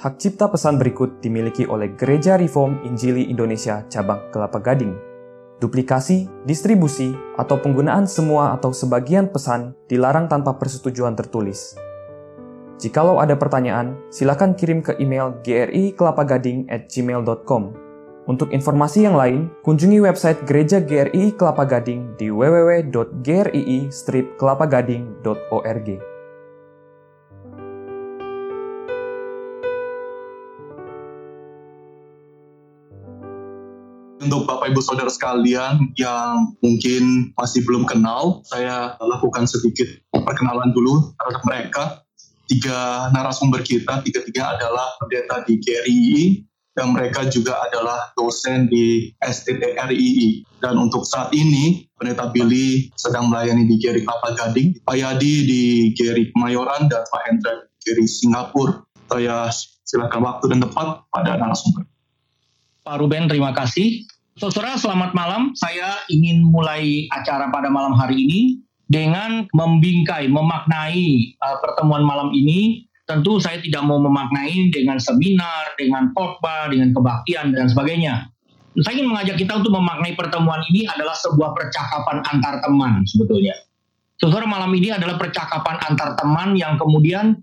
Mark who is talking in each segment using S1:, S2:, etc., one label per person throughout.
S1: Hak cipta pesan berikut dimiliki oleh Gereja Reform Injili Indonesia Cabang Kelapa Gading. Duplikasi, distribusi, atau penggunaan semua atau sebagian pesan dilarang tanpa persetujuan tertulis. Jikalau ada pertanyaan, silakan kirim ke email grikelapa-gading at gmail.com. Untuk informasi yang lain, kunjungi website Gereja GRI Kelapa Gading di www.grii-kelapagading.org.
S2: Untuk Bapak Ibu Saudara sekalian yang mungkin masih belum kenal, saya lakukan sedikit perkenalan dulu terhadap mereka. Tiga narasumber kita, tiga-tiga adalah pendeta di GRII, dan mereka juga adalah dosen di STTRII. Dan untuk saat ini, pendeta Billy sedang melayani di GRI Kelapa Gading, Pak Yadi di GRI Kemayoran, dan Pak Hendra di GRI Singapura. Saya silakan waktu dan tepat pada narasumber.
S3: Pak Ruben, terima kasih. Saudara, selamat malam. Saya ingin mulai acara pada malam hari ini dengan membingkai, memaknai uh, pertemuan malam ini. Tentu saya tidak mau memaknai dengan seminar, dengan khotbah, dengan kebaktian, dan sebagainya. Saya ingin mengajak kita untuk memaknai pertemuan ini adalah sebuah percakapan antar teman sebetulnya. Saudara, malam ini adalah percakapan antar teman yang kemudian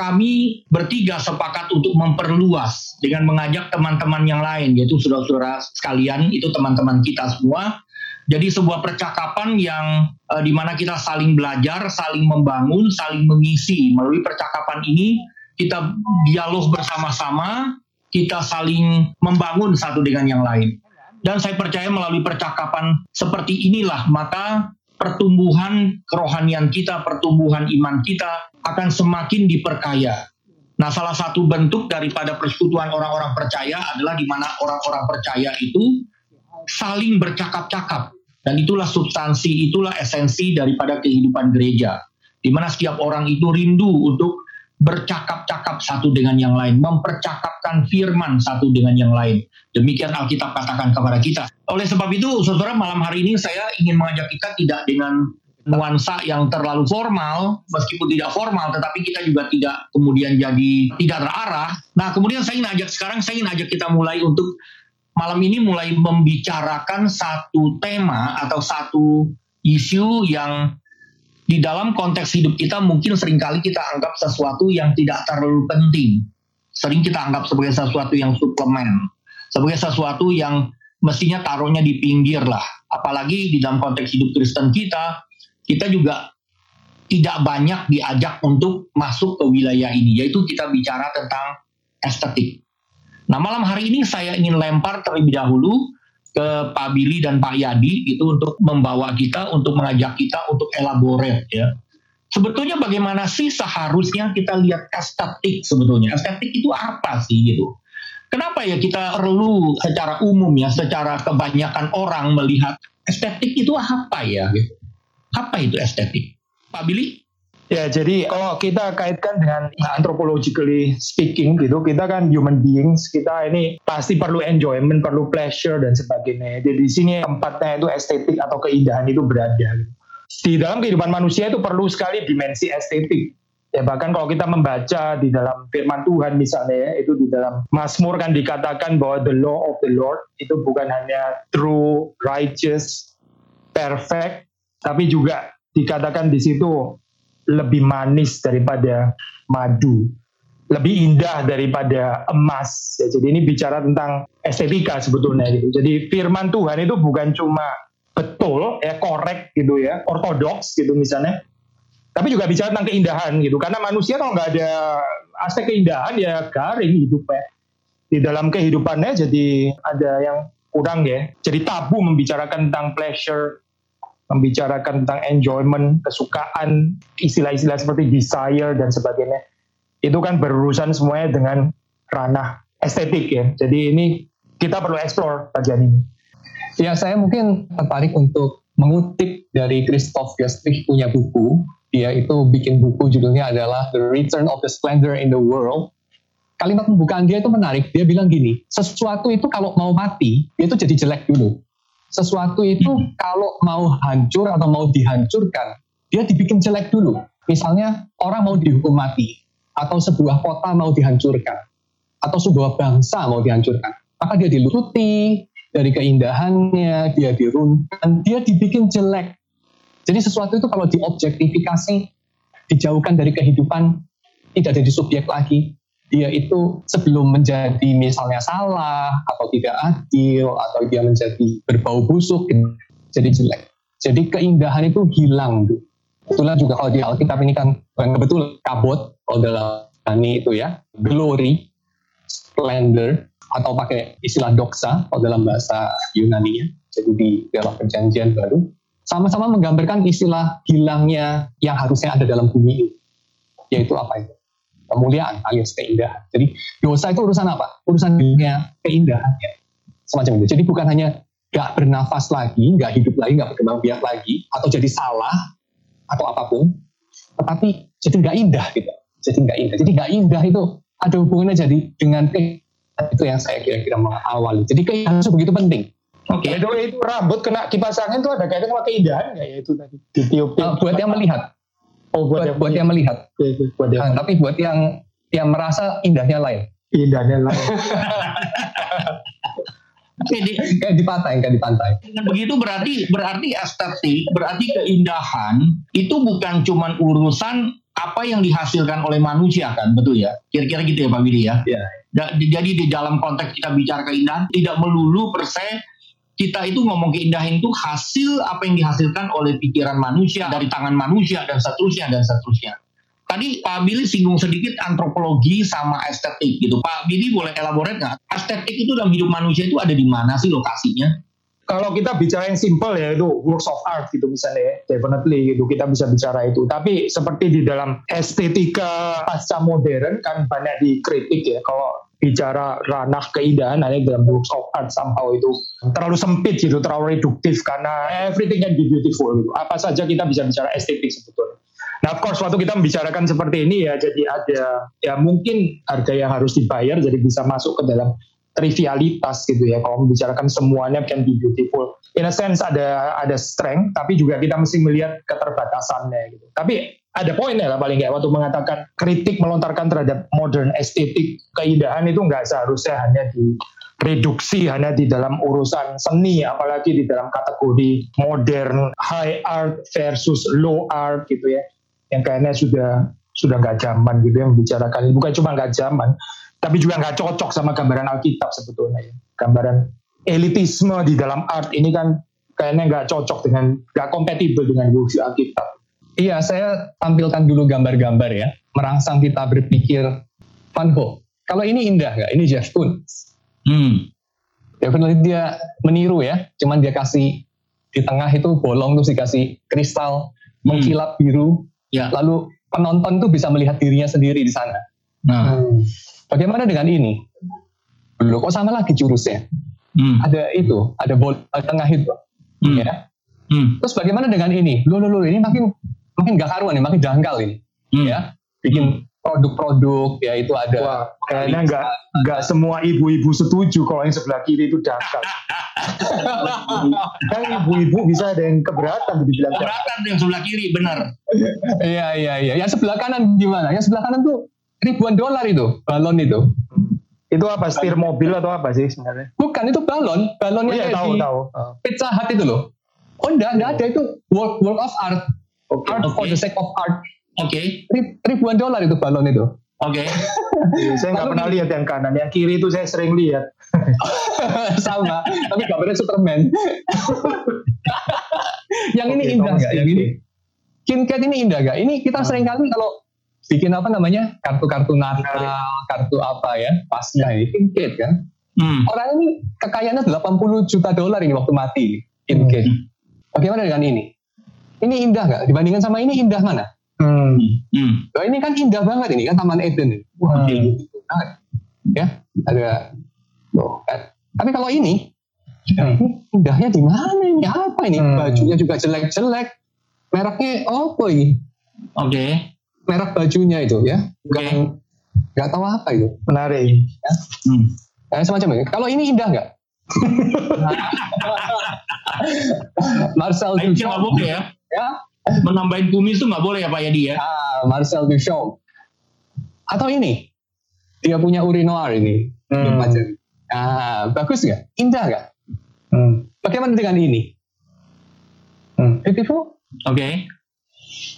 S3: kami bertiga sepakat untuk memperluas dengan mengajak teman-teman yang lain, yaitu saudara-saudara sekalian, itu teman-teman kita semua. Jadi sebuah percakapan yang uh, di mana kita saling belajar, saling membangun, saling mengisi. Melalui percakapan ini kita dialog bersama-sama, kita saling membangun satu dengan yang lain. Dan saya percaya melalui percakapan seperti inilah maka pertumbuhan kerohanian kita, pertumbuhan iman kita akan semakin diperkaya. Nah, salah satu bentuk daripada persekutuan orang-orang percaya adalah di mana orang-orang percaya itu saling bercakap-cakap. Dan itulah substansi, itulah esensi daripada kehidupan gereja. Di mana setiap orang itu rindu untuk bercakap-cakap satu dengan yang lain, mempercakapkan firman satu dengan yang lain. Demikian Alkitab katakan kepada kita. Oleh sebab itu, saudara, malam hari ini saya ingin mengajak kita tidak dengan nuansa yang terlalu formal, meskipun tidak formal, tetapi kita juga tidak kemudian jadi tidak terarah. Nah, kemudian saya ingin ajak sekarang, saya ingin ajak kita mulai untuk malam ini mulai membicarakan satu tema atau satu isu yang di dalam konteks hidup kita mungkin sering kali kita anggap sesuatu yang tidak terlalu penting. Sering kita anggap sebagai sesuatu yang suplemen. Sebagai sesuatu yang mestinya taruhnya di pinggir lah. Apalagi di dalam konteks hidup Kristen kita, kita juga tidak banyak diajak untuk masuk ke wilayah ini. Yaitu kita bicara tentang estetik. Nah malam hari ini saya ingin lempar terlebih dahulu ke Pak Billy dan Pak Yadi itu untuk membawa kita, untuk mengajak kita untuk elaborate ya. Sebetulnya bagaimana sih seharusnya kita lihat estetik sebetulnya? Estetik itu apa sih gitu? Kenapa ya kita perlu secara umum ya, secara kebanyakan orang melihat estetik itu apa ya gitu? Apa itu estetik? Pak Billy?
S4: Ya, jadi kalau kita kaitkan dengan anthropologically speaking gitu, kita kan human beings, kita ini pasti perlu enjoyment, perlu pleasure dan sebagainya. Jadi di sini tempatnya itu estetik atau keindahan itu berada. Gitu. Di dalam kehidupan manusia itu perlu sekali dimensi estetik. Ya bahkan kalau kita membaca di dalam firman Tuhan misalnya ya, itu di dalam Mazmur kan dikatakan bahwa the law of the Lord itu bukan hanya true, righteous, perfect, tapi juga dikatakan di situ lebih manis daripada madu, lebih indah daripada emas. Ya, jadi ini bicara tentang estetika sebetulnya gitu. Jadi firman Tuhan itu bukan cuma betul ya korek gitu ya, ortodoks gitu misalnya. Tapi juga bicara tentang keindahan gitu. Karena manusia kalau nggak ada aspek keindahan ya garing hidupnya. Di dalam kehidupannya jadi ada yang kurang ya. Jadi tabu membicarakan tentang pleasure, membicarakan tentang enjoyment, kesukaan, istilah-istilah seperti desire dan sebagainya. Itu kan berurusan semuanya dengan ranah estetik ya. Jadi ini kita perlu explore bagian ini.
S5: Ya, saya mungkin tertarik untuk mengutip dari Christoph Gestrich punya buku. Dia itu bikin buku judulnya adalah The Return of the Splendor in the World. Kalimat pembukaan dia itu menarik. Dia bilang gini, sesuatu itu kalau mau mati, itu jadi jelek dulu sesuatu itu kalau mau hancur atau mau dihancurkan, dia dibikin jelek dulu. Misalnya orang mau dihukum mati atau sebuah kota mau dihancurkan. atau sebuah bangsa mau dihancurkan, maka dia diluruti dari keindahannya, dia diruntuhkan, dia dibikin jelek. Jadi sesuatu itu kalau diobjektifikasi, dijauhkan dari kehidupan, tidak jadi subjek lagi, dia itu sebelum menjadi misalnya salah atau tidak adil atau dia menjadi berbau busuk jadi jelek. Jadi keindahan itu hilang. Itulah juga kalau di Alkitab ini kan betul kabut kalau dalam ini itu ya glory, splendor atau pakai istilah doxa kalau dalam bahasa Yunani-nya. Jadi di dalam perjanjian baru sama-sama menggambarkan istilah hilangnya yang harusnya ada dalam bumi ini. Yaitu apa itu? kemuliaan alias keindahan. Jadi dosa itu urusan apa? Urusan dunia keindahan ya. Semacam itu. Jadi bukan hanya gak bernafas lagi, gak hidup lagi, gak berkembang biak lagi, atau jadi salah, atau apa pun, tetapi jadi gak indah gitu. Jadi gak indah. Jadi gak indah itu ada hubungannya jadi dengan itu yang saya kira-kira mengawali. Jadi keindahan itu begitu penting.
S4: Oke, okay. itu, itu rambut kena kipas angin itu ada kaitan sama keindahan nggak ya itu tadi?
S5: Ditiup, uh, buat yang melihat, Oh, buat, buat, yang, buat yang melihat. buat yang, nah, tapi buat yang yang merasa indahnya lain.
S4: Indahnya lain.
S3: Kayak di, kayak di pantai, kayak di pantai. Dengan begitu berarti berarti estetik, berarti keindahan itu bukan cuma urusan apa yang dihasilkan oleh manusia kan, betul ya? Kira-kira gitu ya Pak Willy ya.
S4: Yeah.
S3: Jadi di dalam konteks kita bicara keindahan tidak melulu per se kita itu ngomong keindahan itu hasil apa yang dihasilkan oleh pikiran manusia dari tangan manusia dan seterusnya dan seterusnya. Tadi Pak Billy singgung sedikit antropologi sama estetik gitu. Pak Billy boleh elaborate nggak? Estetik itu dalam hidup manusia itu ada di mana sih lokasinya?
S4: Kalau kita bicara yang simple ya itu works of art gitu misalnya ya, definitely gitu kita bisa bicara itu. Tapi seperti di dalam estetika pasca modern kan banyak dikritik ya. Kalau bicara ranah keindahan hanya dalam works of art somehow itu terlalu sempit gitu, terlalu reduktif karena everything can be beautiful gitu. Apa saja kita bisa bicara estetik sebetulnya. Nah, of course waktu kita membicarakan seperti ini ya jadi ada ya mungkin harga yang harus dibayar jadi bisa masuk ke dalam trivialitas gitu ya. Kalau membicarakan semuanya can be beautiful. In a sense ada ada strength tapi juga kita mesti melihat keterbatasannya gitu. Tapi ada poinnya lah paling nggak waktu mengatakan kritik melontarkan terhadap modern estetik keindahan itu nggak seharusnya hanya di reduksi hanya di dalam urusan seni apalagi di dalam kategori modern high art versus low art gitu ya. Yang kayaknya sudah sudah nggak zaman gitu ya membicarakan bukan cuma nggak zaman tapi juga nggak cocok sama gambaran Alkitab sebetulnya ya. gambaran elitisme di dalam art ini kan kayaknya nggak cocok dengan nggak kompatibel dengan worldview Alkitab
S5: Iya, saya tampilkan dulu gambar-gambar ya, merangsang kita berpikir Van Gogh. Kalau ini indah nggak? Ini Jeff Koons. Hmm. Definitely dia meniru ya, cuman dia kasih di tengah itu bolong terus dikasih kristal hmm. mengkilap biru, ya. lalu penonton tuh bisa melihat dirinya sendiri di sana. Nah, hmm. bagaimana dengan ini? Loh, kok sama lagi jurusnya? Hmm. Ada itu, ada bola tengah itu, hmm. ya. Hmm. Terus bagaimana dengan ini? Loh, loh, loh, ini makin makin gak karuan nih, makin dangkal ini. Hmm. Ya, bikin produk-produk ya itu ada.
S4: Wah, kayaknya nggak nggak semua ibu-ibu setuju kalau yang sebelah kiri itu dangkal. kan ibu-ibu bisa ada yang keberatan dibilang
S3: keberatan yang sebelah kiri benar.
S5: Iya iya iya. Yang sebelah kanan gimana? Yang sebelah kanan tuh ribuan dolar itu balon itu.
S4: Itu apa setir mobil atau apa sih sebenarnya?
S5: Bukan itu balon, balonnya oh, iya,
S4: tahu,
S5: di
S4: tahu.
S5: Pizza Hut itu loh. Oh enggak, enggak ada itu work work of art Okay. Art okay. for the sake of art.
S3: Oke. Okay.
S5: ribuan dolar itu balon itu.
S3: Oke. Okay.
S4: Iya, saya nggak pernah lihat yang kanan, yang kiri itu saya sering lihat.
S5: Sama, tapi gambarnya Superman. yang ini okay, indah nggak? Yang ini KitKat ini indah gak? Ini kita hmm. sering kali kalau bikin apa namanya kartu-kartu Natal, kartu apa ya, pasnya ini KitKat kan. Hmm. Orang ini kekayaannya 80 juta dolar ini waktu mati, KitKat. Hmm. Bagaimana dengan ini? Ini indah nggak? Dibandingkan sama ini indah mana? Hmm. Hmm. Nah, ini kan indah banget ini kan Taman Eden. Wah, hmm. gitu banget. Ya, ada loh. Kan. Tapi kalau ini, hmm. indahnya di mana ini? Apa ini? Hmm. Bajunya juga jelek-jelek. Mereknya apa ini?
S3: Oke. Okay.
S5: Merek bajunya itu ya. Oke. Okay. Gak tahu apa itu.
S4: Menarik.
S5: Ya. Hmm. Nah, semacam itu. Kalau ini indah nggak? Marcel
S3: Duchamp. ya ya menambahin kumis itu nggak boleh ya Pak Yadi ya
S5: ah Marcel Duchamp atau ini dia punya urinoir ini. Hmm. Ah, bagus nggak? Indah nggak? Hmm. Bagaimana dengan ini? Hmm. Beautiful?
S3: Oke. Okay.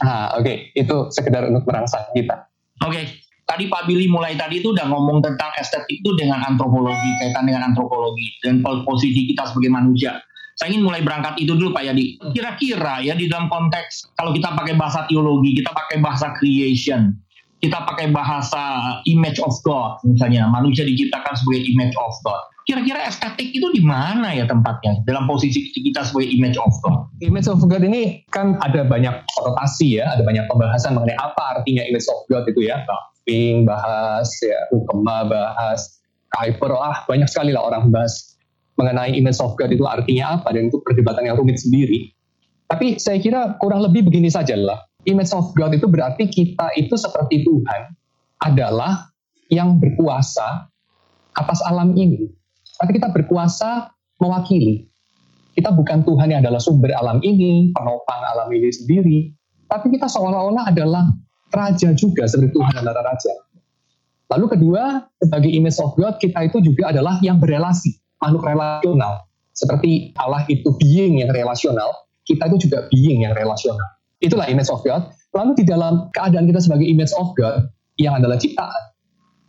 S5: Ah, oke. Okay. Itu sekedar untuk merangsang kita.
S3: Oke. Okay. Tadi Pak Billy mulai tadi itu udah ngomong tentang estetik itu dengan antropologi, kaitan dengan antropologi dan posisi kita sebagai manusia. Saya ingin mulai berangkat itu dulu Pak Yadi. Kira-kira ya di dalam konteks kalau kita pakai bahasa teologi, kita pakai bahasa creation, kita pakai bahasa image of God misalnya manusia diciptakan sebagai image of God. Kira-kira estetik itu di mana ya tempatnya? Dalam posisi kita sebagai image of God.
S5: Image of God ini kan ada banyak konotasi ya ada banyak pembahasan mengenai apa artinya image of God itu ya. Ping bahas ya Ukema bahas Kuiper ah banyak sekali lah orang bahas mengenai image of God itu artinya apa dan itu perdebatan yang rumit sendiri tapi saya kira kurang lebih begini saja lah image of God itu berarti kita itu seperti Tuhan adalah yang berkuasa atas alam ini. Tapi kita berkuasa mewakili. Kita bukan Tuhan yang adalah sumber alam ini, penopang alam ini sendiri, tapi kita seolah-olah adalah raja juga seperti Tuhan adalah raja. Lalu kedua, sebagai image of God, kita itu juga adalah yang berelasi, makhluk relasional. Seperti Allah itu being yang relasional, kita itu juga being yang relasional. Itulah image of God. Lalu di dalam keadaan kita sebagai image of God yang adalah ciptaan,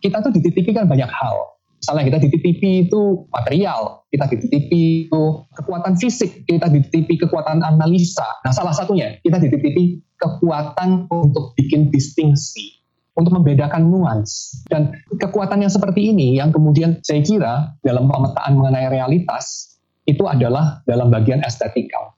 S5: kita tuh dititipi kan banyak hal. Misalnya kita dititipi itu material, kita dititipi itu kekuatan fisik, kita dititipi kekuatan analisa. Nah salah satunya kita dititipi kekuatan untuk bikin distingsi, untuk membedakan nuans. Dan kekuatan yang seperti ini yang kemudian saya kira dalam pemetaan mengenai realitas itu adalah dalam bagian estetikal.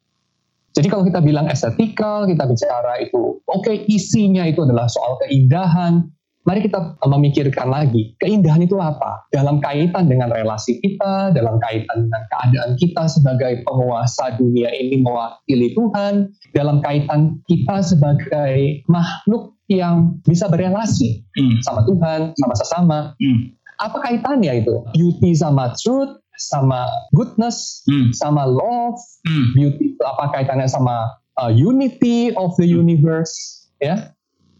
S5: Jadi kalau kita bilang estetikal, kita bicara itu, oke okay, isinya itu adalah soal keindahan, mari kita memikirkan lagi, keindahan itu apa? Dalam kaitan dengan relasi kita, dalam kaitan dengan keadaan kita sebagai penguasa dunia ini mewakili Tuhan, dalam kaitan kita sebagai makhluk yang bisa berelasi hmm. sama Tuhan, sama sesama. Hmm. Apa kaitannya itu? Beauty sama truth, sama goodness, hmm. sama love, hmm. beauty apa kaitannya sama uh, unity of the universe, ya.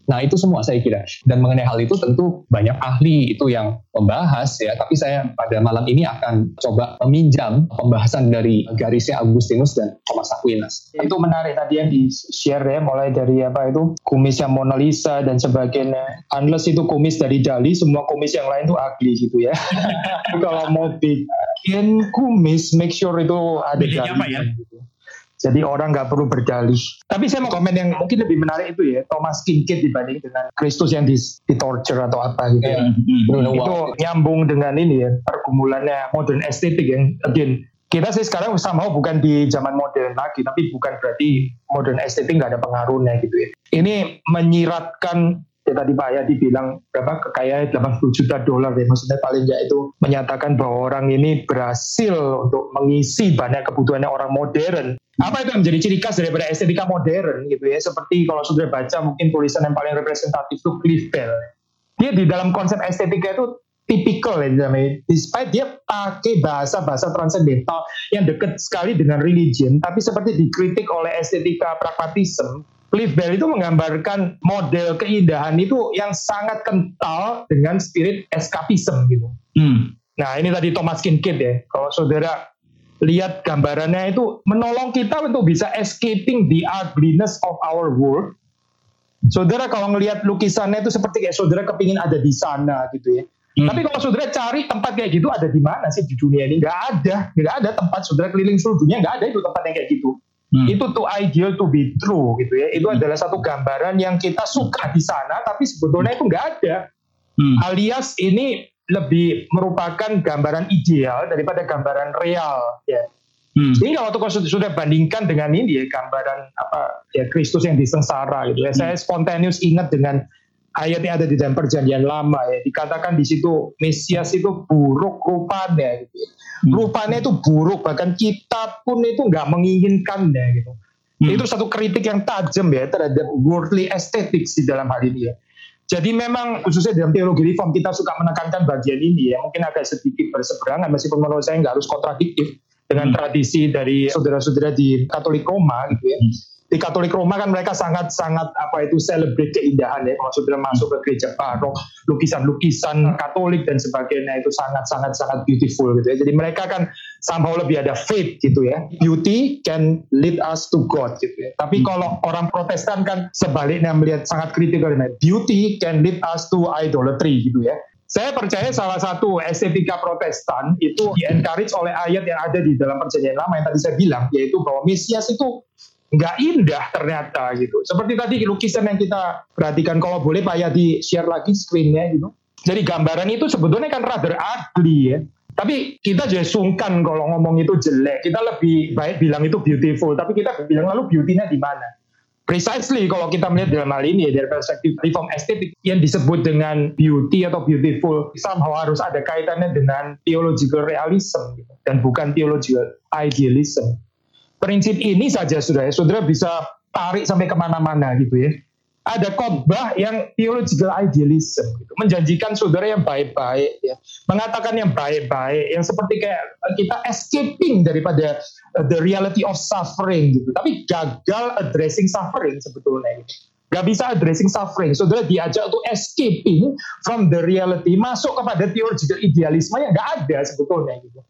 S5: Nah itu semua saya kira. Dan mengenai hal itu tentu banyak ahli itu yang membahas ya. Tapi saya pada malam ini akan coba meminjam pembahasan dari garisnya Augustinus dan Thomas Aquinas.
S4: Itu menarik tadi yang di share ya. Mulai dari apa itu kumis yang Mona Lisa dan sebagainya. Unless itu kumis dari Dali, semua kumis yang lain itu ugly gitu ya. Kalau mau bikin kumis, make sure itu ada Dali. Apa ya? Gitu. Jadi orang nggak perlu berdalih. Tapi saya mau komen yang mungkin lebih menarik itu ya, Thomas Kincaid dibanding dengan Kristus yang di, di torture atau apa gitu ya. Hmm. Itu nyambung dengan ini ya, pergumulannya modern estetik yang again kita sih sekarang sama bukan di zaman modern lagi, tapi bukan berarti modern estetik nggak ada pengaruhnya gitu ya. Ini menyiratkan ya tadi Pak ya dibilang berapa? Kekayaan 80 juta dolar ya maksudnya paling nggak itu menyatakan bahwa orang ini berhasil untuk mengisi banyak kebutuhannya orang modern. Apa itu yang menjadi ciri khas daripada estetika modern gitu ya? Seperti kalau sudah baca mungkin tulisan yang paling representatif itu Cliff Bell. Dia di dalam konsep estetika itu tipikal ya namanya. Despite dia pakai bahasa-bahasa transendental yang dekat sekali dengan religion, tapi seperti dikritik oleh estetika pragmatisme, Cliff Bell itu menggambarkan model keindahan itu yang sangat kental dengan spirit eskapisme gitu. Hmm. Nah ini tadi Thomas Kincaid ya. Kalau saudara lihat gambarannya itu menolong kita untuk bisa escaping the ugliness of our world. Saudara kalau ngelihat lukisannya itu seperti kayak saudara kepingin ada di sana gitu ya. Hmm. Tapi kalau saudara cari tempat kayak gitu ada di mana sih di dunia ini? Gak ada, gak ada tempat saudara keliling seluruh dunia gak ada itu tempat yang kayak gitu. Hmm. Itu tuh ideal to be true gitu ya. Itu hmm. adalah satu gambaran yang kita suka di sana, tapi sebetulnya itu nggak ada. Hmm. Alias ini lebih merupakan gambaran ideal daripada gambaran real ya. Hmm. Sehingga waktu kau sudah bandingkan dengan ini ya gambaran apa ya Kristus yang disengsara gitu ya. Hmm. Saya spontaneous ingat dengan ayat yang ada di dalam perjanjian lama ya. Dikatakan di situ Mesias itu buruk rupanya gitu ya. Rupanya itu buruk bahkan kita pun itu nggak menginginkannya gitu hmm. itu satu kritik yang tajam ya terhadap worldly aesthetics di dalam hal ini ya jadi memang khususnya dalam teologi reform kita suka menekankan bagian ini ya mungkin agak sedikit berseberangan meskipun menurut saya nggak harus kontradiktif dengan hmm. tradisi dari saudara-saudara di Katolik Roma gitu ya. Hmm. Di Katolik Roma kan mereka sangat-sangat apa itu celebrate keindahan ya. Kalau sudah masuk ke gereja barok lukisan-lukisan Katolik dan sebagainya itu sangat-sangat sangat beautiful gitu ya. Jadi mereka kan somehow lebih ada faith gitu ya. Beauty can lead us to God gitu ya. Tapi kalau orang Protestan kan sebaliknya melihat sangat kritikal beauty can lead us to idolatry gitu ya. Saya percaya salah satu estetika protestan itu di-encourage oleh ayat yang ada di dalam perjanjian lama yang tadi saya bilang, yaitu bahwa Mesias itu nggak indah ternyata gitu. Seperti tadi lukisan yang kita perhatikan kalau boleh Pak ya di share lagi screennya gitu. Jadi gambaran itu sebetulnya kan rather ugly ya. Tapi kita jadi sungkan kalau ngomong itu jelek. Kita lebih baik bilang itu beautiful. Tapi kita bilang lalu beauty-nya di mana? Precisely kalau kita melihat dalam hal ini ya dari perspektif reform estetik yang disebut dengan beauty atau beautiful somehow harus ada kaitannya dengan theological realism gitu, dan bukan theological idealism prinsip ini saja sudah ya, saudara bisa tarik sampai ke mana-mana gitu ya. Ada khotbah yang theological idealism, gitu. menjanjikan saudara yang baik-baik, ya. mengatakan yang baik-baik, yang seperti kayak kita escaping daripada uh, the reality of suffering, gitu. Tapi gagal addressing suffering sebetulnya. Gitu. Gak bisa addressing suffering. Saudara diajak untuk escaping from the reality, masuk kepada theological idealisme yang gak ada sebetulnya. Gitu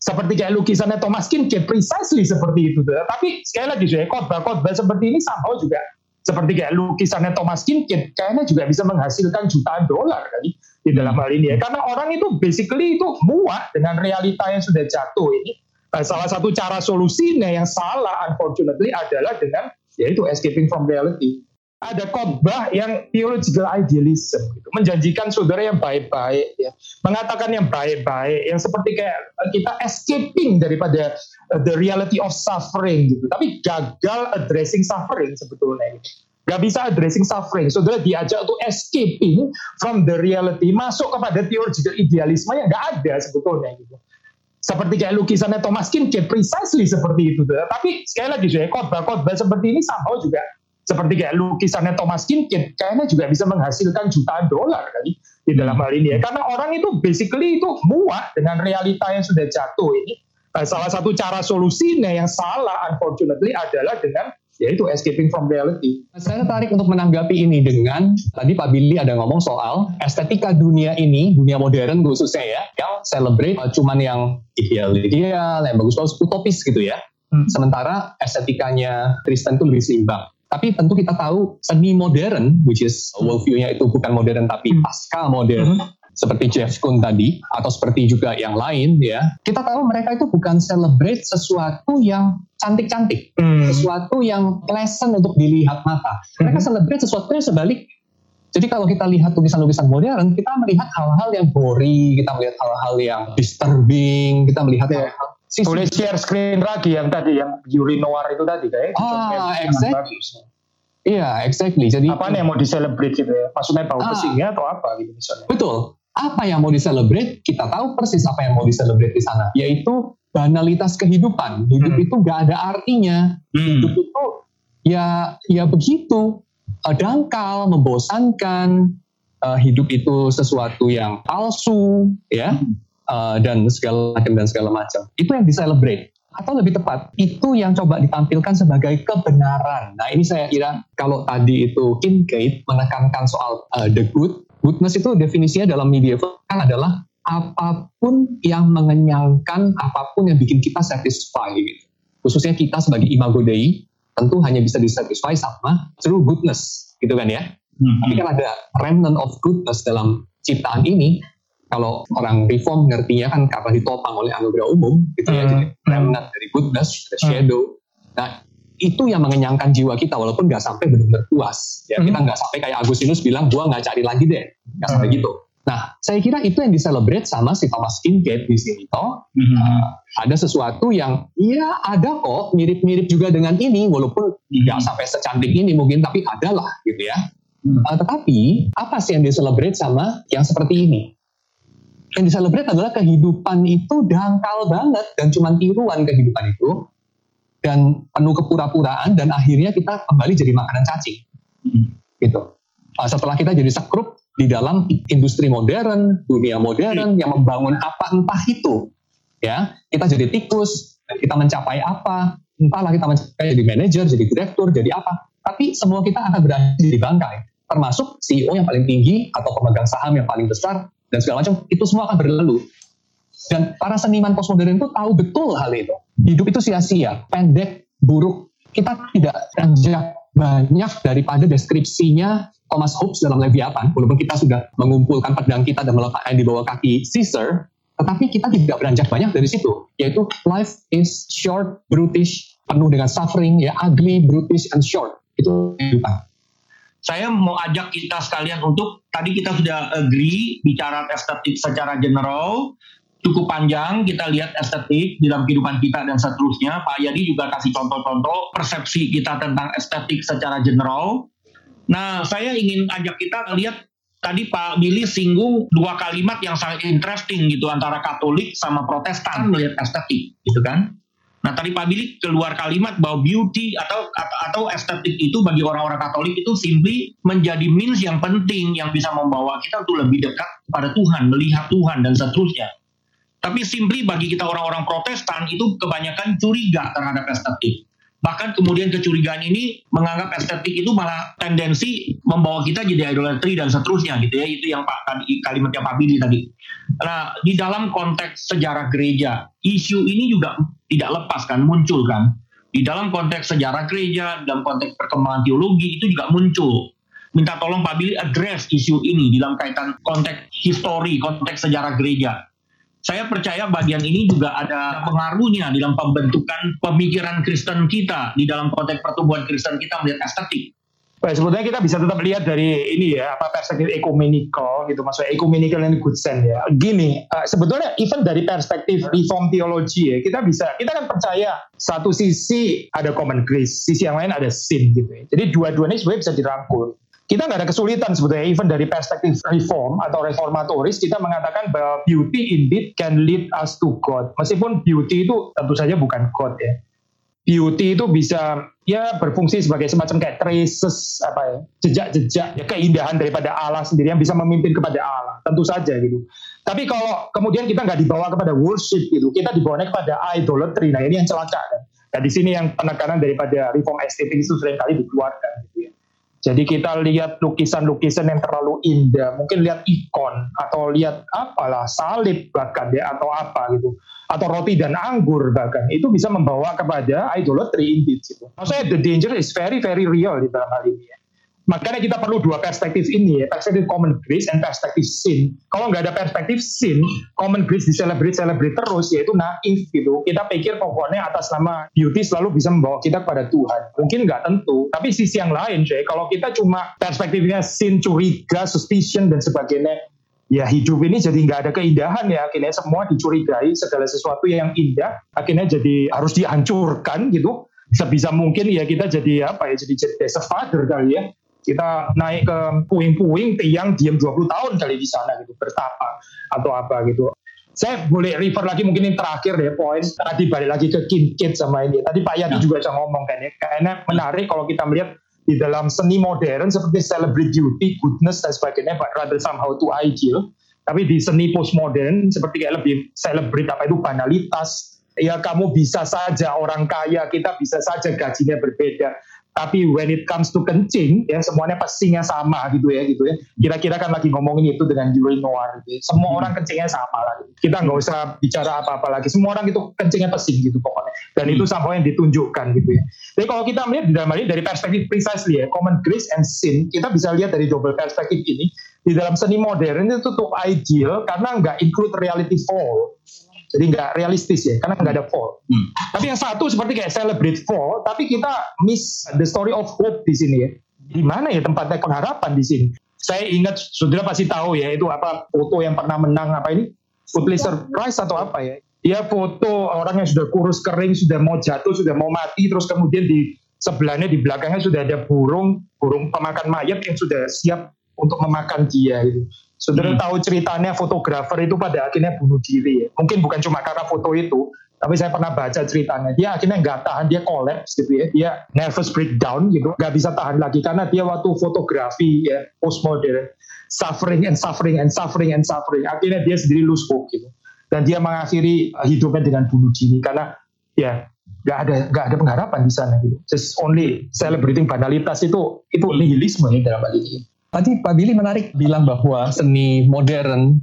S4: seperti kayak lukisannya Thomas Kinkade precisely seperti itu tapi sekali lagi saya khotbah-khotbah seperti ini somehow juga seperti kayak lukisannya Thomas Kinkade kayaknya juga bisa menghasilkan jutaan dolar kali di dalam hal ini ya. Karena orang itu basically itu muak dengan realita yang sudah jatuh ini. Nah, salah satu cara solusinya yang salah unfortunately adalah dengan yaitu escaping from reality ada khotbah yang theological idealism gitu. menjanjikan saudara yang baik-baik ya mengatakan yang baik-baik yang seperti kayak kita escaping daripada uh, the reality of suffering gitu tapi gagal addressing suffering sebetulnya gitu. Gak bisa addressing suffering. Saudara diajak untuk escaping from the reality, masuk kepada theological idealisme yang gak ada sebetulnya gitu seperti kayak lukisannya Thomas Kinkade precisely seperti itu. Tapi sekali lagi saya khotbah-khotbah seperti ini somehow juga seperti kayak lukisannya Thomas Kinkade kayaknya juga bisa menghasilkan jutaan dolar kali di dalam hal ini ya karena orang itu basically itu muak dengan realita yang sudah jatuh ini nah, salah satu cara solusinya yang salah unfortunately adalah dengan yaitu escaping from reality.
S5: Saya tertarik untuk menanggapi ini dengan tadi Pak Billy ada ngomong soal estetika dunia ini, dunia modern khususnya ya, yang celebrate uh, cuman yang ideal-ideal, yang bagus-bagus, utopis gitu ya. Hmm. Sementara estetikanya Kristen itu lebih seimbang. Tapi tentu kita tahu seni modern, which is worldview-nya itu bukan modern tapi hmm. pasca modern, hmm. seperti Jeff Koons tadi, atau seperti juga yang lain ya, kita tahu mereka itu bukan celebrate sesuatu yang cantik-cantik, hmm. sesuatu yang pleasant untuk dilihat mata. Mereka hmm. celebrate sesuatu yang sebalik. Jadi kalau kita lihat tulisan-tulisan modern, kita melihat hal-hal yang boring, kita melihat hal-hal yang disturbing, kita melihat yeah. hal-hal
S4: Boleh share screen lagi yang tadi yang Yuri Noir itu tadi kayak.
S5: Ah, exactly. Iya, exactly. Jadi
S4: apa nih yang mau diselebrate gitu ya? Maksudnya bau ah, pesingnya atau apa gitu misalnya?
S5: Betul. Apa yang mau diselebrate? Kita tahu persis apa yang mau diselebrate di sana, yaitu banalitas kehidupan. Hidup hmm. itu gak ada artinya. Hmm. Hidup itu ya ya begitu uh, dangkal, membosankan. Uh, hidup itu sesuatu yang palsu, ya. Hmm uh, dan segala macam dan segala macam. Itu yang diselebrate atau lebih tepat itu yang coba ditampilkan sebagai kebenaran. Nah ini saya kira kalau tadi itu Kincaid menekankan soal uh, the good, goodness itu definisinya dalam medieval kan adalah apa pun yang mengenyangkan, apa pun yang bikin kita satisfy gitu. Khususnya kita sebagai imago Dei tentu hanya bisa disatisfy sama true goodness gitu kan ya. Hmm. Tapi kan ada remnant of goodness dalam ciptaan ini kalau orang reform ngertinya kan karena ditopang oleh anugerah umum gitu ya, hmm. jadi remnant dari goodness, the hmm. shadow. Nah itu yang mengenyangkan jiwa kita walaupun nggak sampai benar-benar puas. Ya, hmm. Kita nggak sampai kayak Agustinus bilang gua nggak cari lagi deh, nggak sampai hmm. gitu. Nah, saya kira itu yang diselebrate sama si Thomas Kinkade di sini toh. Mm-hmm. Uh, ada sesuatu yang ya ada kok mirip-mirip juga dengan ini walaupun nggak mm-hmm. sampai secantik ini mungkin tapi ada lah gitu ya. Mm-hmm. Uh, tetapi apa sih yang diselebrate sama yang seperti ini? Yang diselebrate adalah kehidupan itu dangkal banget dan cuma tiruan kehidupan itu dan penuh kepura-puraan dan akhirnya kita kembali jadi makanan cacing hmm. gitu uh, setelah kita jadi sekrup di dalam industri modern dunia modern hmm. yang membangun apa entah itu ya kita jadi tikus kita mencapai apa entahlah kita kayak jadi manajer, jadi direktur, jadi apa. Tapi semua kita akan berakhir di bangkai, termasuk CEO yang paling tinggi atau pemegang saham yang paling besar dan segala macam. Itu semua akan berlalu. Dan para seniman postmodern itu tahu betul hal itu. Hidup itu sia-sia, pendek, buruk. Kita tidak beranjak banyak daripada deskripsinya Thomas Hobbes dalam Leviathan, walaupun kita sudah mengumpulkan pedang kita dan meletakkan di bawah kaki Caesar, tetapi kita tidak beranjak banyak dari situ, yaitu life is short, brutish, penuh dengan suffering, ya ugly, brutish, and short. Itu kehidupan.
S3: Saya mau ajak kita sekalian untuk tadi kita sudah agree bicara estetik secara general, cukup panjang kita lihat estetik di dalam kehidupan kita dan seterusnya. Pak Yadi juga kasih contoh-contoh persepsi kita tentang estetik secara general. Nah, saya ingin ajak kita lihat tadi Pak Billy singgung dua kalimat yang sangat interesting gitu antara Katolik sama Protestan melihat estetik gitu kan. Nah tadi Pak Billy keluar kalimat bahwa beauty atau atau estetik itu bagi orang-orang Katolik itu simply menjadi means yang penting yang bisa membawa kita untuk lebih dekat pada Tuhan, melihat Tuhan dan seterusnya. Tapi simply bagi kita orang-orang Protestan itu kebanyakan curiga terhadap estetik. Bahkan kemudian kecurigaan ini menganggap estetik itu malah tendensi membawa kita jadi idolatry dan seterusnya gitu ya. Itu yang Pak tadi kalimatnya Pak Billy tadi. Nah, di dalam konteks sejarah gereja, isu ini juga tidak lepas kan muncul kan. Di dalam konteks sejarah gereja, dalam konteks perkembangan teologi itu juga muncul. Minta tolong Pak Billy address isu ini dalam kaitan konteks histori, konteks sejarah gereja saya percaya bagian ini juga ada pengaruhnya dalam pembentukan pemikiran Kristen kita di dalam konteks pertumbuhan Kristen kita melihat estetik.
S4: Baik, sebetulnya kita bisa tetap lihat dari ini ya, apa perspektif ekumenikal gitu, maksudnya ekumenikal and good sense ya. Gini, uh, sebetulnya even dari perspektif reform teologi ya, kita bisa, kita kan percaya satu sisi ada common grace, sisi yang lain ada sin gitu ya. Jadi dua-duanya sebenarnya bisa dirangkul kita nggak ada kesulitan sebetulnya even dari perspektif reform atau reformatoris kita mengatakan bahwa beauty indeed can lead us to God. Meskipun beauty itu tentu saja bukan God ya. Beauty itu bisa ya berfungsi sebagai semacam kayak traces apa ya jejak-jejak ya keindahan daripada Allah sendiri yang bisa memimpin kepada Allah. Tentu saja gitu. Tapi kalau kemudian kita nggak dibawa kepada worship gitu kita dibawanya kepada idolatry nah ini yang celaka kan. Nah di sini yang penekanan daripada reform estetik itu sering kali dikeluarkan gitu ya jadi kita lihat lukisan-lukisan yang terlalu indah, mungkin lihat ikon atau lihat apalah salib bahkan ya atau apa gitu, atau roti dan anggur bahkan itu bisa membawa kepada idolatry indeed gitu. Maksudnya the danger is very very real di dalam hal ini ya. Makanya kita perlu dua perspektif ini ya, perspektif common grace dan perspektif sin. Kalau nggak ada perspektif sin, common grace di celebrate celebrate terus, yaitu naif gitu. Kita pikir pokoknya atas nama beauty selalu bisa membawa kita kepada Tuhan. Mungkin nggak tentu, tapi sisi yang lain, cuy. Kalau kita cuma perspektifnya sin, curiga, suspicion dan sebagainya, ya hidup ini jadi nggak ada keindahan ya akhirnya semua dicurigai segala sesuatu yang indah akhirnya jadi harus dihancurkan gitu sebisa mungkin ya kita jadi apa ya jadi jadi father kali ya kita naik ke puing-puing tiang diam 20 tahun kali di sana gitu bertapa atau apa gitu. Saya boleh refer lagi mungkin yang terakhir deh poin. Tadi balik lagi ke Kinkit sama ini. Tadi Pak Yadi nah. juga sudah ngomong kan ya. Karena menarik kalau kita melihat di dalam seni modern seperti celebrate beauty, goodness dan sebagainya but rather somehow to ideal tapi di seni postmodern seperti kayak lebih celebrate apa itu banalitas ya kamu bisa saja orang kaya kita bisa saja gajinya berbeda tapi when it comes to kencing ya semuanya pastinya sama gitu ya gitu ya kira-kira kan lagi ngomongin itu dengan Yuri Noir gitu ya. semua orang kencingnya sama lah gitu. kita nggak usah bicara apa-apa lagi semua orang itu kencingnya pesing gitu pokoknya dan itu hmm. sama yang ditunjukkan gitu ya jadi kalau kita melihat di dalam dari perspektif precisely ya common grace and sin kita bisa lihat dari double perspektif ini di dalam seni modern itu tuh ideal karena nggak include reality fall jadi nggak realistis ya, karena nggak ada fall. Hmm. Tapi yang satu seperti kayak celebrate fall, tapi kita miss the story of hope di sini ya. Di mana ya tempatnya pengharapan di sini? Saya ingat, saudara pasti tahu ya, itu apa foto yang pernah menang apa ini? Pulitzer Prize atau apa ya? Dia foto orang yang sudah kurus kering, sudah mau jatuh, sudah mau mati, terus kemudian di sebelahnya di belakangnya sudah ada burung, burung pemakan mayat yang sudah siap untuk memakan dia gitu. Saudara hmm. tahu ceritanya fotografer itu pada akhirnya bunuh diri ya. Mungkin bukan cuma karena foto itu, tapi saya pernah baca ceritanya. Dia akhirnya nggak tahan, dia collapse gitu ya. Dia nervous breakdown gitu, nggak bisa tahan lagi karena dia waktu fotografi ya postmodern suffering and suffering and suffering and suffering. Akhirnya dia sendiri lose hope gitu. Dan dia mengakhiri hidupnya dengan bunuh diri karena ya nggak ada nggak ada pengharapan di sana gitu. Just only celebrating banalitas itu itu nihilisme ya dalam hal ini.
S5: Tadi Pak Billy menarik bilang bahwa seni modern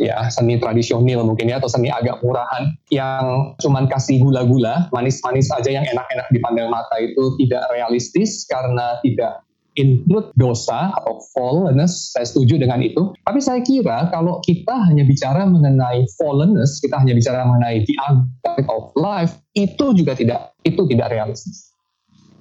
S5: ya seni tradisional mungkin ya atau seni agak murahan yang cuman kasih gula-gula manis-manis aja yang enak-enak dipandang mata itu tidak realistis karena tidak include dosa atau fallenness, saya setuju dengan itu. Tapi saya kira kalau kita hanya bicara mengenai fallenness, kita hanya bicara mengenai the aspect of life, itu juga tidak itu tidak realistis.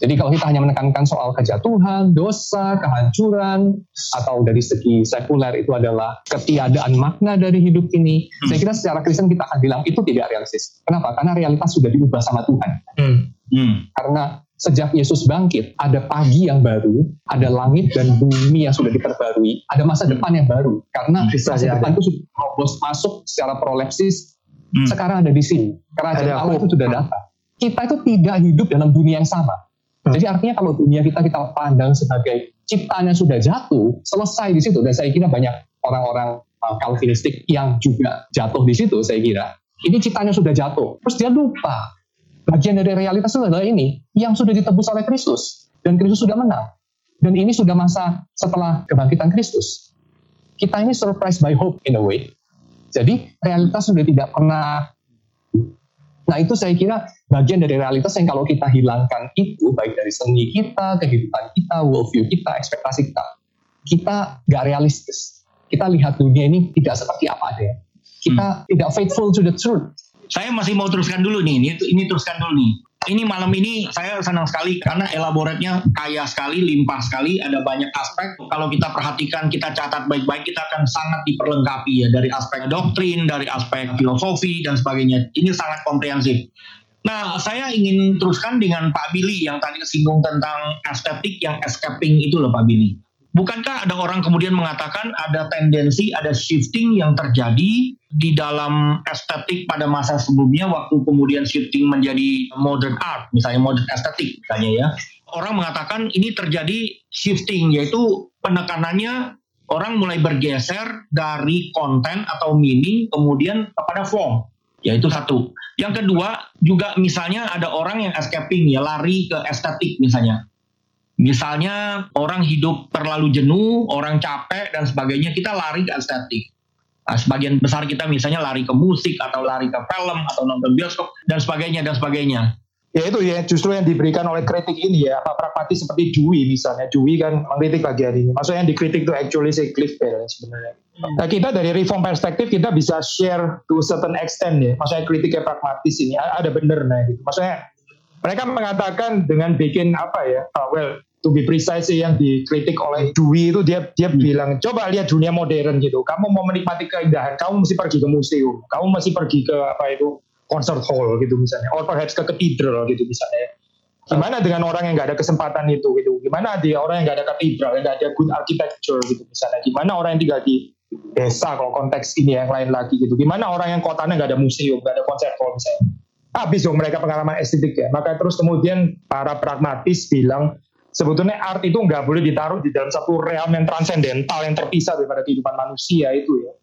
S5: Jadi kalau kita hanya menekankan soal kejatuhan, dosa, kehancuran, atau dari segi sekuler itu adalah ketiadaan makna dari hidup ini, hmm. saya kira secara Kristen kita akan bilang itu tidak realistis. Kenapa? Karena realitas sudah diubah sama Tuhan. Hmm. Hmm. Karena sejak Yesus bangkit, ada pagi yang baru, ada langit dan bumi yang sudah diperbarui, ada masa depan yang baru. Karena hmm. masa depan itu sudah masuk secara prolepsis, hmm. sekarang ada di sini. Kerajaan Allah itu sudah datang. Kita itu tidak hidup dalam dunia yang sama. Jadi artinya kalau dunia kita kita pandang sebagai ciptaan yang sudah jatuh, selesai di situ. Dan saya kira banyak orang-orang uh, Calvinistik yang juga jatuh di situ, saya kira. Ini ciptaannya sudah jatuh. Terus dia lupa. Bagian dari realitas itu adalah ini, yang sudah ditebus oleh Kristus. Dan Kristus sudah menang. Dan ini sudah masa setelah kebangkitan Kristus. Kita ini surprised by hope in a way. Jadi realitas sudah tidak pernah Nah itu saya kira bagian dari realitas yang kalau kita hilangkan itu baik dari seni kita, kehidupan kita, worldview kita, ekspektasi kita, kita nggak realistis. Kita lihat dunia ini tidak seperti apa ada. Kita hmm. tidak faithful to the truth.
S3: Saya masih mau teruskan dulu nih, ini, ini teruskan dulu nih ini malam ini saya senang sekali karena elaboratnya kaya sekali, limpah sekali, ada banyak aspek. Kalau kita perhatikan, kita catat baik-baik, kita akan sangat diperlengkapi ya dari aspek doktrin, dari aspek filosofi dan sebagainya. Ini sangat komprehensif. Nah, saya ingin teruskan dengan Pak Billy yang tadi singgung tentang estetik yang escaping itu loh Pak Billy. Bukankah ada orang kemudian mengatakan ada tendensi, ada shifting yang terjadi di dalam estetik pada masa sebelumnya waktu kemudian shifting menjadi modern art, misalnya modern estetik misalnya ya. Orang mengatakan ini terjadi shifting yaitu penekanannya orang mulai bergeser dari konten atau meaning kemudian kepada form. Yaitu satu. Yang kedua juga misalnya ada orang yang escaping ya lari ke estetik misalnya Misalnya orang hidup terlalu jenuh, orang capek dan sebagainya, kita lari ke estetik. Nah, sebagian besar kita misalnya lari ke musik atau lari ke film atau nonton bioskop dan sebagainya dan sebagainya.
S4: Ya itu ya justru yang diberikan oleh kritik ini ya apa pragmatis seperti Dewey misalnya Dewey kan mengkritik bagian ini. Maksudnya yang dikritik itu actually si Cliff Bell sebenarnya. Hmm. Nah kita dari reform perspektif kita bisa share to certain extent ya. Maksudnya kritiknya pragmatis ini ada bener nah gitu. Maksudnya mereka mengatakan dengan bikin apa ya? Uh, well to be precise yang dikritik oleh Dwi itu dia dia hmm. bilang coba lihat dunia modern gitu. Kamu mau menikmati keindahan. Kamu mesti pergi ke museum. Kamu mesti pergi ke apa itu concert hall gitu misalnya. Or perhaps ke katedral gitu misalnya. Gimana dengan orang yang nggak ada kesempatan itu gitu? Gimana dia orang yang nggak ada katedral yang nggak ada good architecture gitu misalnya? Gimana orang yang tinggal di desa kalau konteks ini yang lain lagi gitu? Gimana orang yang kotanya nggak ada museum nggak ada concert hall misalnya? Habis dong mereka pengalaman estetik ya maka terus kemudian para pragmatis bilang sebetulnya art itu nggak boleh ditaruh di dalam satu realm yang transendental yang terpisah daripada kehidupan manusia itu ya.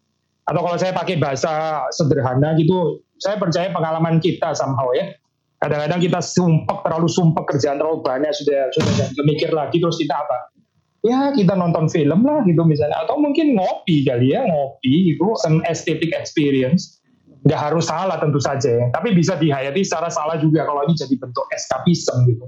S4: Atau kalau saya pakai bahasa sederhana gitu, saya percaya pengalaman kita somehow ya. Kadang-kadang kita sumpek terlalu sumpek kerjaan terlalu banyak sudah sudah tidak mikir lagi terus kita apa? Ya kita nonton film lah gitu misalnya atau mungkin ngopi kali ya ngopi itu some aesthetic experience nggak harus salah tentu saja ya. tapi bisa dihayati secara salah juga kalau ini jadi bentuk eskapisme gitu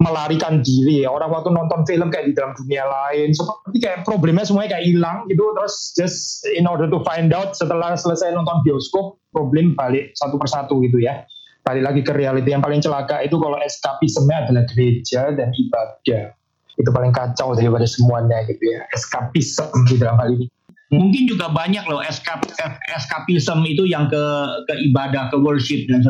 S4: melarikan diri ya. Orang waktu nonton film kayak di dalam dunia lain, seperti kayak problemnya semuanya kayak hilang gitu. Terus just in order to find out setelah selesai nonton bioskop, problem balik satu persatu gitu ya. Balik lagi ke reality yang paling celaka itu kalau eskapisme adalah gereja dan ibadah. Itu paling kacau daripada semuanya gitu ya. Eskapisme di dalam hal ini.
S3: Mungkin juga banyak loh eskap, eskapisme itu yang ke ke ibadah, ke worship dan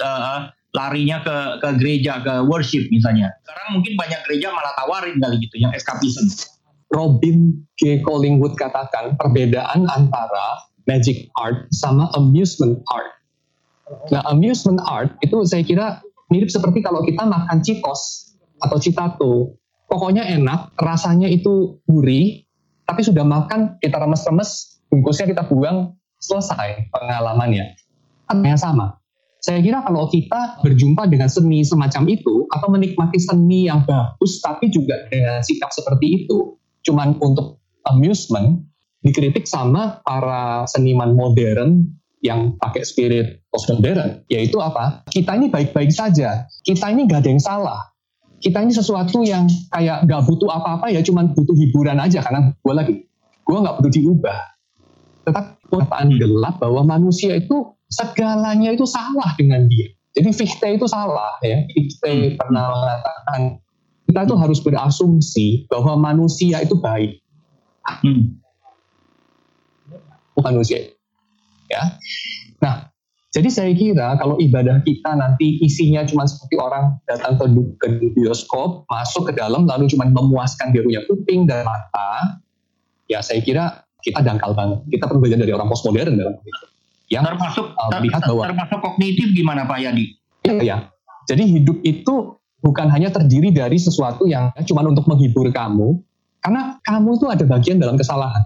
S3: uh, larinya ke ke gereja ke worship misalnya. Sekarang mungkin banyak gereja malah tawarin kali gitu yang escapism.
S5: Robin K. Collingwood katakan perbedaan antara magic art sama amusement art. Nah, amusement art itu saya kira mirip seperti kalau kita makan citos atau citato. Pokoknya enak, rasanya itu gurih, tapi sudah makan kita remes-remes, bungkusnya kita buang, selesai pengalamannya. Yang sama Saya kira kalau kita berjumpa dengan seni semacam itu atau menikmati seni yang bagus tapi juga dengan sikap seperti itu, cuman untuk amusement, dikritik sama para seniman modern yang pakai spirit postmodern, yaitu apa? Kita ini baik-baik saja, kita ini nggak ada yang salah, kita ini sesuatu yang kayak nggak butuh apa-apa ya, cuman butuh hiburan aja karena gue lagi, gue nggak butuh diubah. Tetapi perkataan gelap bahwa manusia itu segalanya itu salah dengan dia. Jadi Fichte itu salah ya. Fichte pernah mengatakan kita itu harus berasumsi bahwa manusia itu baik. Hmm. Manusia ya. Nah, jadi saya kira kalau ibadah kita nanti isinya cuma seperti orang datang ke, ke bioskop, masuk ke dalam lalu cuma memuaskan dia punya kuping dan mata, ya saya kira kita dangkal banget. Kita perlu belajar dari orang postmodern dalam itu.
S3: Yang termasuk uh, melihat bahwa termasuk kognitif gimana Pak Yadi?
S5: Iya, ya. Jadi hidup itu bukan hanya terdiri dari sesuatu yang cuma untuk menghibur kamu, karena kamu itu ada bagian dalam kesalahan.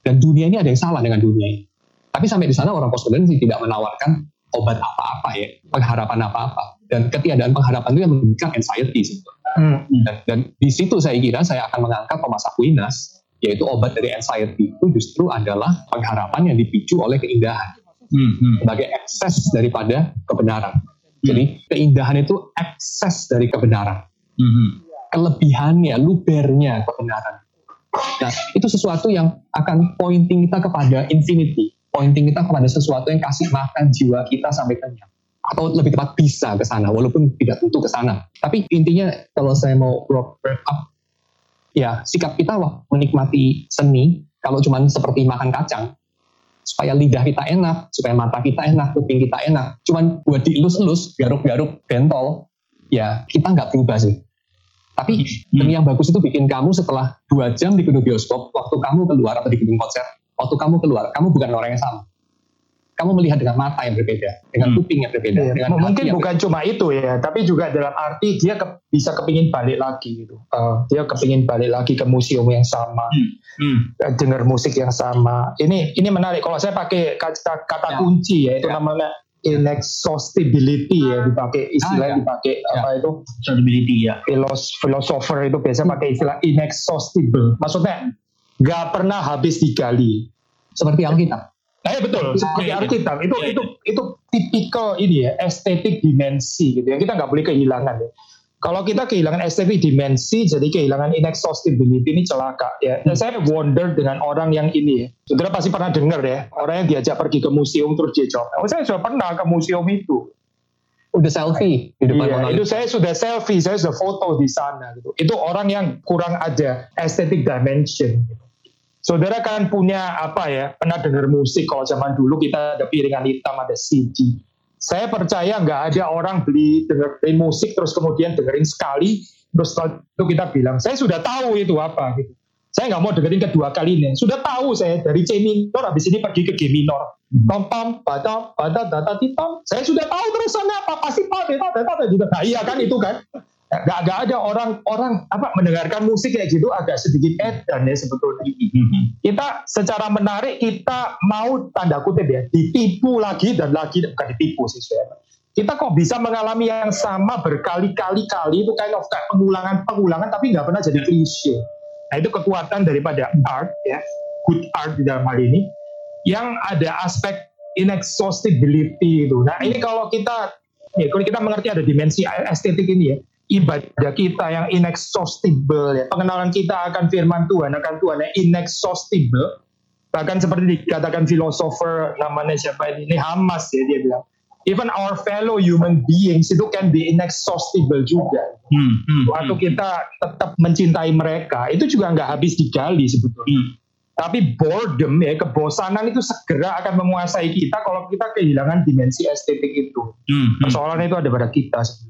S5: Dan dunia ini ada yang salah dengan dunia ini. Tapi sampai di sana orang postmodern tidak menawarkan obat apa-apa ya, pengharapan apa-apa. Dan ketiadaan pengharapan itu yang memberikan anxiety sebetulnya. Hmm. Dan, dan di situ saya kira saya akan mengangkat Thomas Aquinas, yaitu obat dari anxiety itu justru adalah pengharapan yang dipicu oleh keindahan. Hmm. Sebagai ekses daripada kebenaran. Hmm. Jadi keindahan itu ekses dari kebenaran. Hmm. hmm. Kelebihannya, lubernya kebenaran. Nah, itu sesuatu yang akan pointing kita kepada infinity pointing kita kepada sesuatu yang kasih makan jiwa kita sampai kenyang atau lebih tepat bisa ke sana walaupun tidak tentu ke sana tapi intinya kalau saya mau wrap up ya sikap kita wah menikmati seni kalau cuma seperti makan kacang supaya lidah kita enak supaya mata kita enak kuping kita enak cuman buat dielus-elus garuk-garuk bentol ya kita nggak berubah sih tapi hmm. yang bagus itu bikin kamu setelah dua jam di gedung bioskop waktu kamu keluar atau di gedung konser waktu kamu keluar, kamu bukan orang yang sama. Kamu melihat dengan mata yang berbeda, dengan hmm. kuping yang berbeda.
S4: Ya,
S5: dengan
S4: mungkin bukan berbeda. cuma itu ya, tapi juga dalam arti dia ke, bisa kepingin balik lagi gitu. Uh, dia kepingin balik lagi ke museum yang sama, hmm. Hmm. Uh, dengar musik yang sama. Ini ini menarik. Kalau saya pakai kata, kata ya. kunci ya, itu ya. namanya inexhaustibility ya dipakai istilah ah, ya. dipakai ya. apa itu
S3: inexhaustibility ya
S4: Filos, philosopher itu biasa pakai istilah inexhaustible maksudnya nggak pernah habis digali.
S5: Seperti Alkitab.
S4: Nah, ya betul, seperti Alkitab. Itu ya, itu itu tipikal ini ya, estetik dimensi gitu ya. Kita nggak boleh kehilangan ya. Kalau kita kehilangan estetik dimensi, jadi kehilangan inexhaustibility ini celaka ya. Dan saya wonder dengan orang yang ini ya. Saudara pasti pernah dengar ya, orang yang diajak pergi ke museum terus dia jawab, oh saya sudah pernah ke museum itu
S5: udah selfie di depan
S4: iya, itu saya sudah selfie, saya sudah foto di sana gitu. Itu orang yang kurang ada aesthetic dimension. Gitu. Saudara kan punya apa ya, pernah dengar musik kalau zaman dulu kita ada piringan hitam, ada CD. Saya percaya nggak ada orang beli dengerin musik terus kemudian dengerin sekali, terus itu kita bilang, saya sudah tahu itu apa gitu. Saya nggak mau dengerin kedua kalinya. Sudah tahu saya dari C minor, habis ini pergi ke G minor. Tom pam, pada, pada, data, titam. Saya sudah tahu terusannya apa, pasti pada, pada juga. Nah iya kan itu kan. Gak, gak ada orang orang apa mendengarkan musik kayak gitu agak sedikit edan ya sebetulnya. Kita secara menarik kita mau tanda kutip ya ditipu lagi dan lagi bukan ditipu sih saya. Kita kok bisa mengalami yang sama berkali-kali kali itu kind of kayak pengulangan pengulangan tapi nggak pernah jadi klise. Nah itu kekuatan daripada art ya good art di dalam hal ini yang ada aspek inexhaustibility itu. Nah ini kalau kita ya kalau kita mengerti ada dimensi estetik ini ya ibadah kita yang inexhaustible ya. Pengenalan kita akan firman Tuhan akan Tuhan yang inexhaustible. Bahkan seperti dikatakan filosofer namanya siapa ini, ini Hamas ya dia bilang. Even our fellow human beings itu can be inexhaustible juga. Hmm, hmm, waktu hmm. kita tetap mencintai mereka itu juga nggak habis digali sebetulnya. Hmm. tapi boredom ya kebosanan itu segera akan menguasai kita kalau kita kehilangan dimensi estetik itu. Hmm, hmm. persoalannya itu ada pada kita. sebetulnya